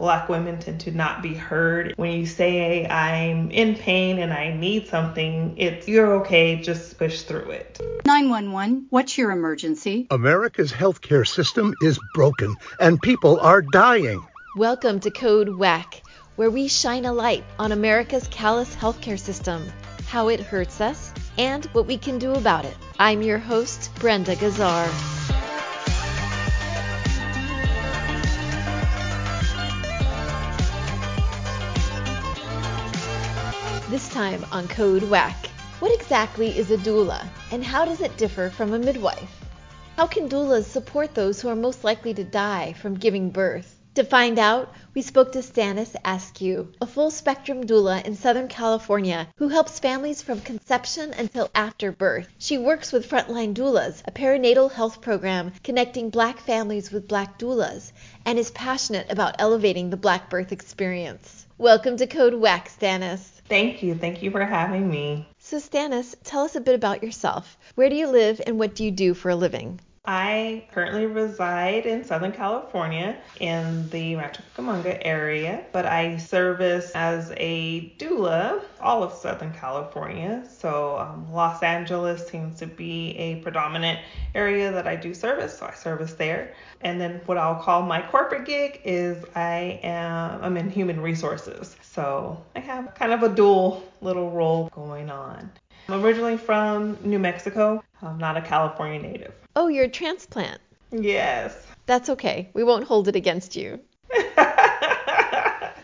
Black women tend to not be heard. When you say, I'm in pain and I need something, it's you're okay, just push through it. 911, what's your emergency? America's healthcare system is broken and people are dying. Welcome to Code WACK, where we shine a light on America's callous healthcare system, how it hurts us, and what we can do about it. I'm your host, Brenda Gazzar. This time on Code WACK. What exactly is a doula, and how does it differ from a midwife? How can doulas support those who are most likely to die from giving birth? To find out, we spoke to Stanis Askew, a full spectrum doula in Southern California who helps families from conception until after birth. She works with Frontline Doulas, a perinatal health program connecting black families with black doulas, and is passionate about elevating the black birth experience. Welcome to Code WACK, Stanis. Thank you. Thank you for having me. So, Stanis, tell us a bit about yourself. Where do you live and what do you do for a living? I currently reside in Southern California in the Rancho Cucamonga area, but I service as a doula all of Southern California. So um, Los Angeles seems to be a predominant area that I do service, so I service there. And then what I'll call my corporate gig is I am I'm in human resources. So I have kind of a dual little role going on. I'm originally from New Mexico. I'm not a California native. Oh, you're a transplant. Yes. That's okay. We won't hold it against you.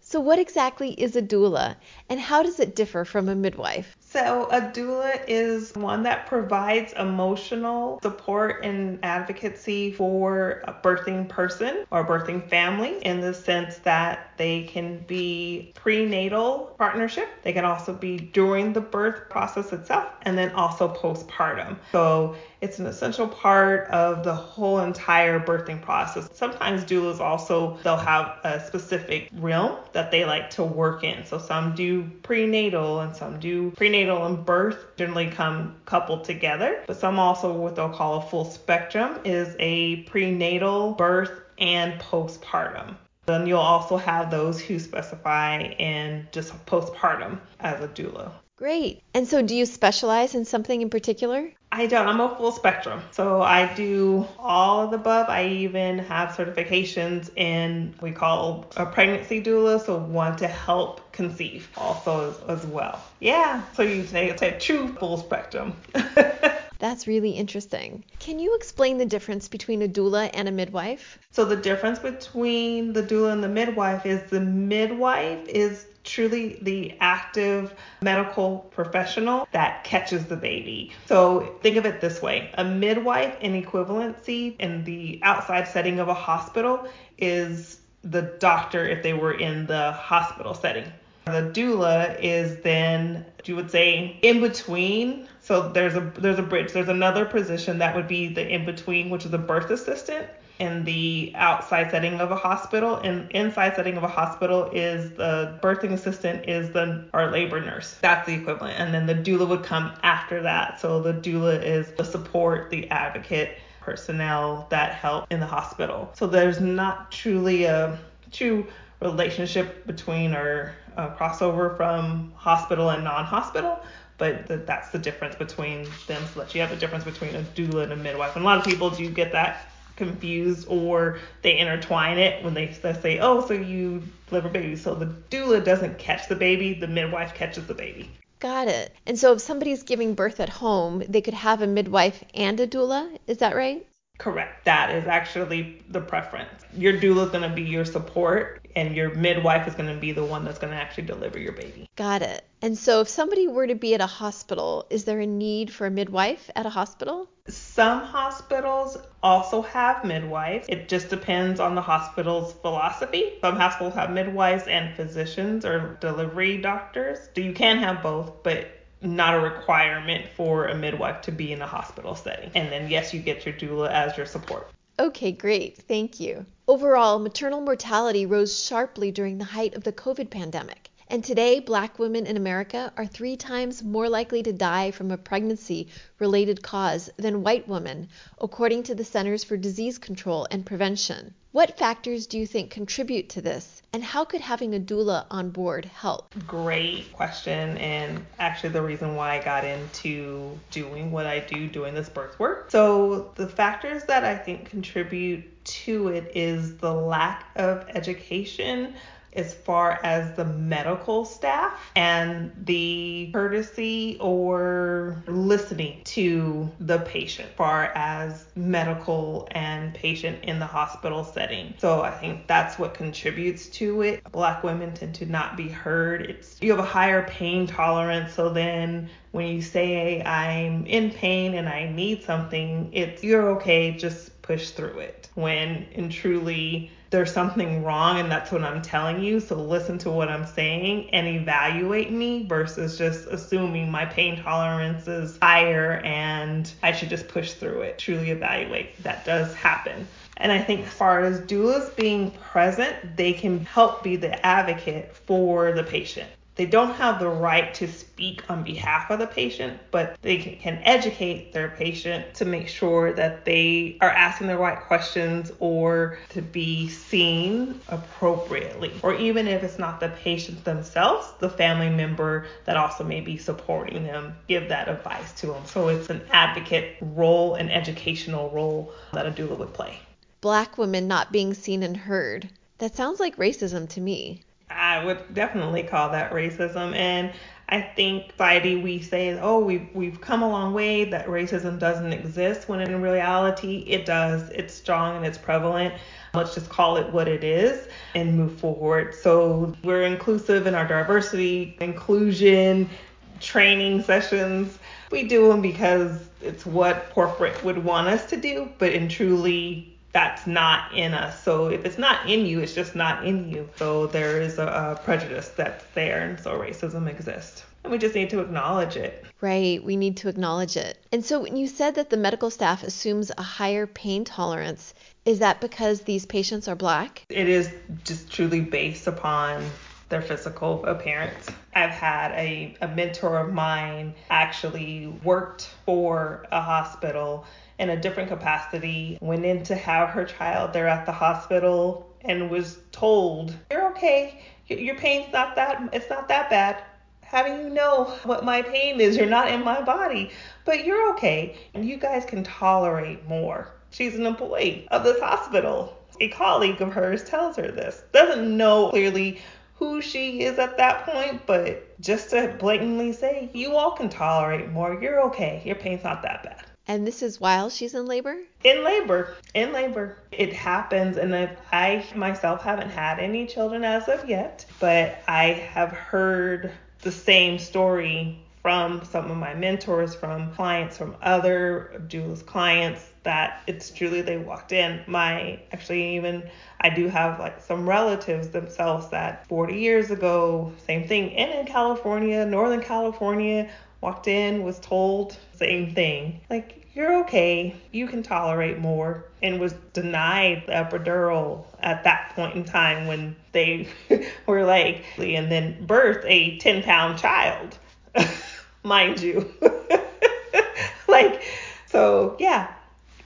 so, what exactly is a doula and how does it differ from a midwife? So, a doula is one that provides emotional support and advocacy for a birthing person or birthing family in the sense that they can be prenatal partnership, they can also be during the birth process itself, and then also postpartum. So, it's an essential part of the whole entire birthing process. Sometimes doulas also they'll have a specific realm that they like to work in. So some do prenatal and some do prenatal and birth generally come coupled together. But some also what they'll call a full spectrum is a prenatal, birth, and postpartum. Then you'll also have those who specify in just postpartum as a doula. Great. And so do you specialize in something in particular? I don't. I'm a full spectrum. So I do all of the above. I even have certifications in we call a pregnancy doula, so one to help conceive also as, as well. Yeah. So you say it's a true full spectrum. That's really interesting. Can you explain the difference between a doula and a midwife? So the difference between the doula and the midwife is the midwife is truly the active medical professional that catches the baby. So think of it this way a midwife in equivalency in the outside setting of a hospital is the doctor if they were in the hospital setting. The doula is then, you would say, in between. So there's a there's a bridge. There's another position that would be the in between, which is a birth assistant in the outside setting of a hospital and inside setting of a hospital is the birthing assistant is the our labor nurse. That's the equivalent. And then the doula would come after that. So the doula is the support the advocate personnel that help in the hospital. So there's not truly a true relationship between or a crossover from hospital and non-hospital but that's the difference between them. So that you have a difference between a doula and a midwife. And a lot of people do get that confused or they intertwine it when they, they say, oh, so you deliver babies. So the doula doesn't catch the baby, the midwife catches the baby. Got it. And so if somebody's giving birth at home, they could have a midwife and a doula. Is that right? Correct. That is actually the preference. Your doula is going to be your support, and your midwife is going to be the one that's going to actually deliver your baby. Got it. And so, if somebody were to be at a hospital, is there a need for a midwife at a hospital? Some hospitals also have midwives. It just depends on the hospital's philosophy. Some hospitals have midwives and physicians or delivery doctors. So you can have both, but not a requirement for a midwife to be in a hospital setting. And then, yes, you get your doula as your support. Okay, great. Thank you. Overall, maternal mortality rose sharply during the height of the COVID pandemic. And today, black women in America are three times more likely to die from a pregnancy related cause than white women, according to the Centers for Disease Control and Prevention. What factors do you think contribute to this, and how could having a doula on board help? Great question, and actually the reason why I got into doing what I do, doing this birth work. So, the factors that I think contribute to it is the lack of education as far as the medical staff and the courtesy or listening to the patient far as medical and patient in the hospital setting. So I think that's what contributes to it. Black women tend to not be heard. It's you have a higher pain tolerance, so then when you say I'm in pain and I need something, it's you're okay, just push through it. When and truly there's something wrong and that's what I'm telling you. So listen to what I'm saying and evaluate me versus just assuming my pain tolerance is higher and I should just push through it. Truly evaluate. That does happen. And I think as far as doulas being present, they can help be the advocate for the patient. They don't have the right to speak on behalf of the patient, but they can educate their patient to make sure that they are asking the right questions or to be seen appropriately. Or even if it's not the patient themselves, the family member that also may be supporting them, give that advice to them. So it's an advocate role, an educational role that a doula would play. Black women not being seen and heard. That sounds like racism to me. I would definitely call that racism. And I think society we say, oh, we've we've come a long way, that racism doesn't exist when in reality it does. It's strong and it's prevalent. Let's just call it what it is and move forward. So we're inclusive in our diversity, inclusion, training sessions. We do them because it's what corporate would want us to do, but in truly that's not in us. So if it's not in you, it's just not in you. So there is a, a, prejudice that's there, and so racism exists. And we just need to acknowledge it. Right, we need to acknowledge it. And so when you said that the medical staff assumes a higher pain tolerance, is that because these patients are black? It is just truly based upon their physical appearance. I've had a, a mentor of mine actually worked for a hospital in a different capacity, went in to have her child there at the hospital and was told, You're okay. Your pain's not that, it's not that bad. How do you know what my pain is? You're not in my body, but you're okay. And you guys can tolerate more. She's an employee of this hospital. A colleague of hers tells her this. Doesn't know clearly who she is at that point, but just to blatantly say, you all can tolerate more. You're okay. Your pain's not that bad. And this is while she's in labor? In labor. In labor. It happens. And I myself haven't had any children as of yet, but I have heard the same story from some of my mentors, from clients, from other doulas clients that it's truly they walked in. My actually even I do have like some relatives themselves that 40 years ago, same thing, and in California, Northern California, walked in, was told same thing. Like you're okay, you can tolerate more, and was denied the epidural at that point in time when they were like, and then birth a 10 pound child, mind you. like, so yeah,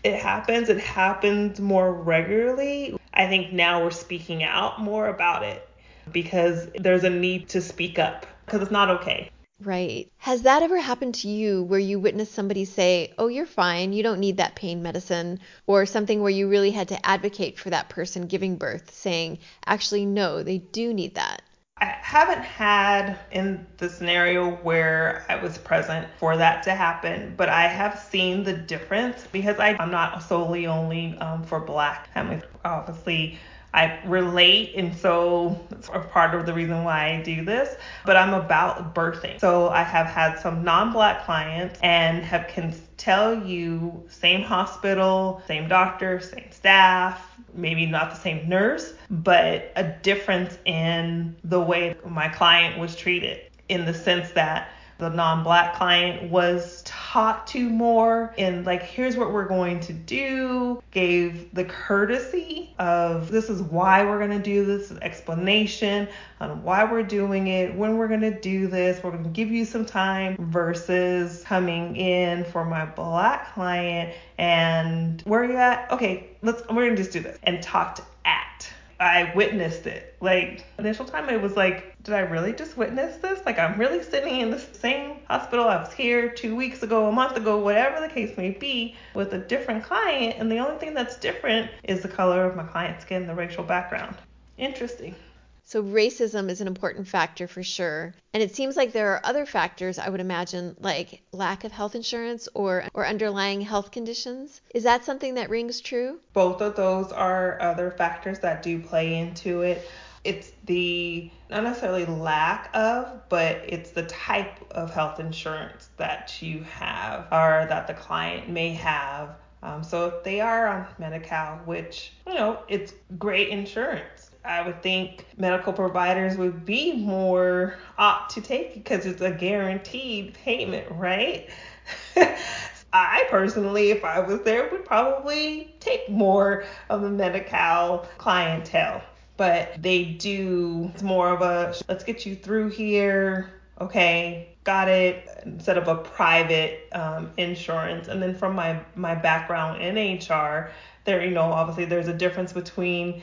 it happens. It happens more regularly. I think now we're speaking out more about it because there's a need to speak up because it's not okay. Right. Has that ever happened to you where you witnessed somebody say, Oh, you're fine, you don't need that pain medicine, or something where you really had to advocate for that person giving birth, saying, Actually, no, they do need that? I haven't had in the scenario where I was present for that to happen, but I have seen the difference because I, am not solely only um, for Black families. Obviously, I relate, and so it's part of the reason why I do this. But I'm about birthing. So I have had some non black clients and have can tell you same hospital, same doctor, same staff, maybe not the same nurse, but a difference in the way my client was treated in the sense that the non-black client was talked to more and like here's what we're going to do gave the courtesy of this is why we're going to do this explanation on why we're doing it when we're going to do this we're going to give you some time versus coming in for my black client and where are you at? Okay let's we're going to just do this and talked I witnessed it. Like initial time, it was like, did I really just witness this? Like I'm really sitting in the same hospital I was here two weeks ago, a month ago, whatever the case may be, with a different client, and the only thing that's different is the color of my client's skin, the racial background. Interesting. So racism is an important factor for sure. And it seems like there are other factors I would imagine like lack of health insurance or or underlying health conditions. Is that something that rings true? Both of those are other factors that do play into it. It's the not necessarily lack of, but it's the type of health insurance that you have or that the client may have. Um, so if they are on Medi-Cal, which you know it's great insurance, I would think medical providers would be more apt to take it because it's a guaranteed payment, right? I personally, if I was there, would probably take more of the Medi-Cal clientele. But they do, it's more of a let's get you through here. Okay, got it instead of a private um, insurance. And then from my, my background in HR, there, you know, obviously there's a difference between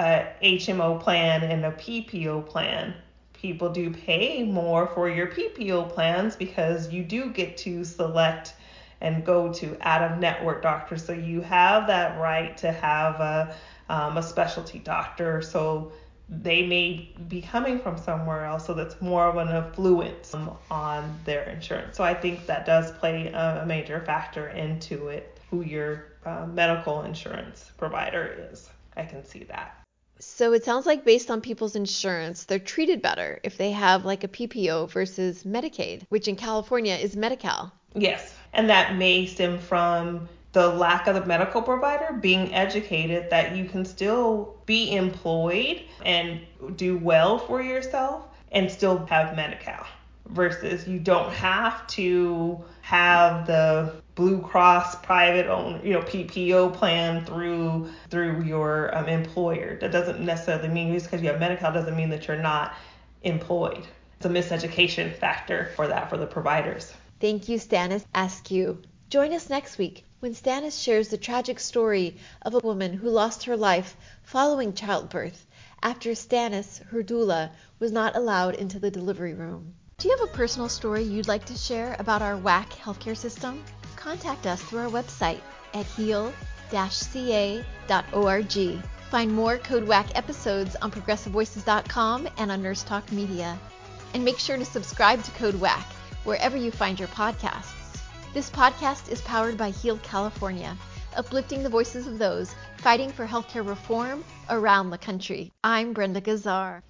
a HMO plan and a PPO plan. People do pay more for your PPO plans because you do get to select and go to out of network doctors. So you have that right to have a, um, a specialty doctor. So they may be coming from somewhere else, so that's more of an influence on their insurance. So I think that does play a, major factor into it, who your uh, medical insurance provider is. I can see that. So it sounds like based on people's insurance, they're treated better if they have like a PPO versus Medicaid, which in California is Medi-Cal. Yes, and that may stem from the lack of the medical provider being educated that you can still be employed and do well for yourself and still have Medi-Cal versus you don't have to have the Blue Cross private own, you know, PPO plan through through your um, employer. That doesn't necessarily mean just because you have Medi-Cal doesn't mean that you're not employed. It's a miseducation factor for that for the providers. Thank you, Stanis Askew. Join us next week when Stanis shares the tragic story of a woman who lost her life following childbirth after Stanis, her doula, was not allowed into the delivery room. Do you have a personal story you'd like to share about our WACK healthcare system? Contact us through our website at heal-ca.org. Find more Code WACK episodes on progressivevoices.com and on Nurse Talk Media. And make sure to subscribe to Code WACK wherever you find your podcasts. This podcast is powered by Heal California, uplifting the voices of those fighting for healthcare reform around the country. I'm Brenda Gazzar.